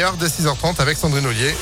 demi-heure dès 6h30 avec Sandrine Ollier.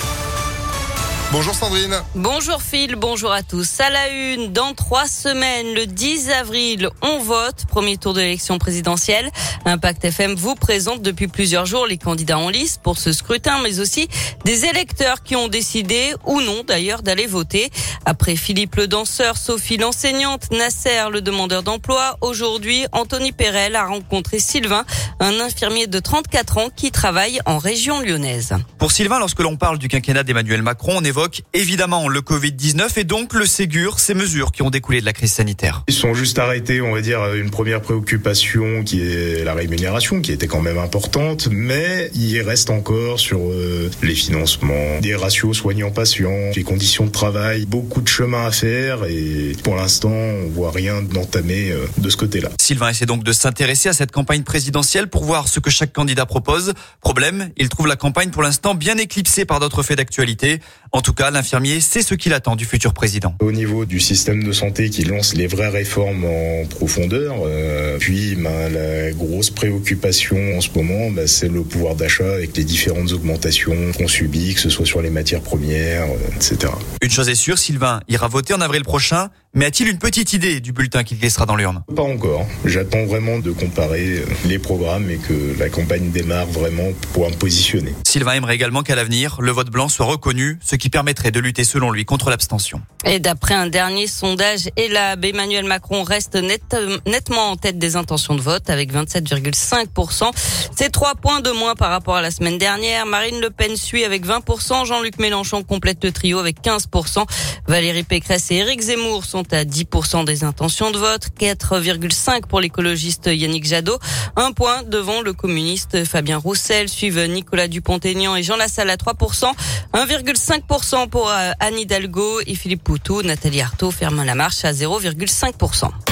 Bonjour Sandrine. Bonjour Phil, bonjour à tous. À la une, dans trois semaines, le 10 avril, on vote. Premier tour de l'élection présidentielle. Impact FM vous présente depuis plusieurs jours les candidats en liste pour ce scrutin, mais aussi des électeurs qui ont décidé, ou non d'ailleurs, d'aller voter. Après Philippe le danseur, Sophie l'enseignante, Nasser le demandeur d'emploi, aujourd'hui, Anthony Perel a rencontré Sylvain, un infirmier de 34 ans qui travaille en région lyonnaise. Pour Sylvain, lorsque l'on parle du quinquennat d'Emmanuel Macron, on évoque évidemment le Covid-19 et donc le Ségur, ces mesures qui ont découlé de la crise sanitaire. Ils sont juste arrêtés, on va dire, une première préoccupation qui est la rémunération, qui était quand même importante, mais il reste encore sur euh, les financements, des ratios soignants-patients, les conditions de travail, beaucoup de chemin à faire et pour l'instant, on voit rien d'entamé euh, de ce côté-là. Sylvain essaie donc de s'intéresser à cette campagne présidentielle pour voir ce que chaque candidat propose. Problème, il trouve la campagne pour l'instant bien éclipsée par d'autres faits d'actualité. En tout cas, l'infirmier sait ce qu'il attend du futur président. Au niveau du système de santé qui lance les vraies réformes en profondeur, euh, puis ben, la grosse préoccupation en ce moment, ben, c'est le pouvoir d'achat avec les différentes augmentations qu'on subit, que ce soit sur les matières premières, euh, etc. Une chose est sûre, Sylvain ira voter en avril prochain, mais a-t-il une petite idée du bulletin qu'il laissera dans l'urne? Pas encore. J'attends vraiment de comparer euh, les programmes et que la campagne démarre vraiment pour me positionner. Sylvain aimerait également qu'à l'avenir, le vote blanc soit reconnu, ce qui permettrait de lutter selon lui contre l'abstention. Et d'après un dernier sondage ELAB, Emmanuel Macron reste net, nettement en tête des intentions de vote avec 27,5%. C'est trois points de moins par rapport à la semaine dernière. Marine Le Pen suit avec 20%. Jean-Luc Mélenchon complète le trio avec 15%. Valérie Pécresse et Éric Zemmour sont à 10% des intentions de vote. 4,5% pour l'écologiste Yannick Jadot. Un point devant le communiste Fabien Roussel. Suivent Nicolas Dupont-Aignan et Jean Lassalle à 3%. 1,5% pour euh, Anne Hidalgo et Philippe Poutou. Nathalie Arthaud ferme la marche à 0,5%.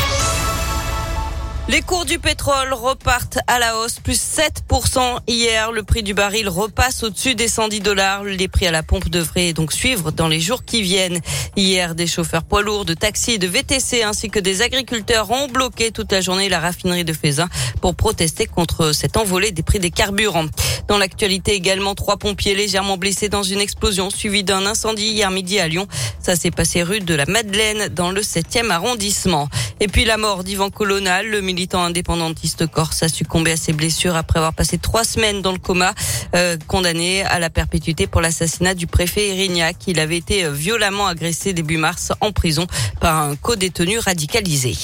Les cours du pétrole repartent à la hausse, plus 7% hier. Le prix du baril repasse au-dessus des 110 dollars. Les prix à la pompe devraient donc suivre dans les jours qui viennent. Hier, des chauffeurs poids lourds, de taxis et de VTC ainsi que des agriculteurs ont bloqué toute la journée la raffinerie de Fézin pour protester contre cette envolée des prix des carburants. Dans l'actualité également, trois pompiers légèrement blessés dans une explosion suivie d'un incendie hier midi à Lyon. Ça s'est passé rue de la Madeleine dans le 7e arrondissement. Et puis la mort d'Ivan Colonal, le militant indépendantiste corse, a succombé à ses blessures après avoir passé trois semaines dans le coma, euh, condamné à la perpétuité pour l'assassinat du préfet Erignac. Il avait été violemment agressé début mars en prison par un co-détenu radicalisé.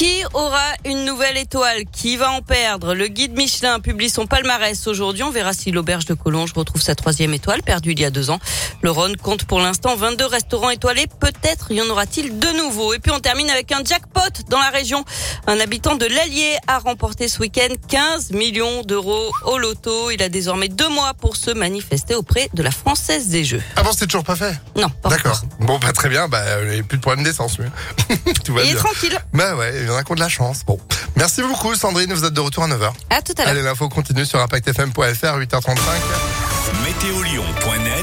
Qui aura une nouvelle étoile? Qui va en perdre? Le guide Michelin publie son palmarès aujourd'hui. On verra si l'auberge de Collonges retrouve sa troisième étoile, perdue il y a deux ans. Le Rhône compte pour l'instant 22 restaurants étoilés. Peut-être y en aura-t-il de nouveaux. Et puis on termine avec un jackpot dans la région. Un habitant de l'Allier a remporté ce week-end 15 millions d'euros au loto. Il a désormais deux mois pour se manifester auprès de la Française des Jeux. Avant, c'était toujours pas fait? Non, D'accord. Bon, bah très bien. Bah, il n'y a plus de problème d'essence. Tout va Il est tranquille. Bah ouais, y en a qui ont de la chance. Bon. Merci beaucoup, Sandrine. Vous êtes de retour à 9h. À tout à l'heure. Allez, l'info continue sur ImpactFM.fr, 8h35. Météo Lyon.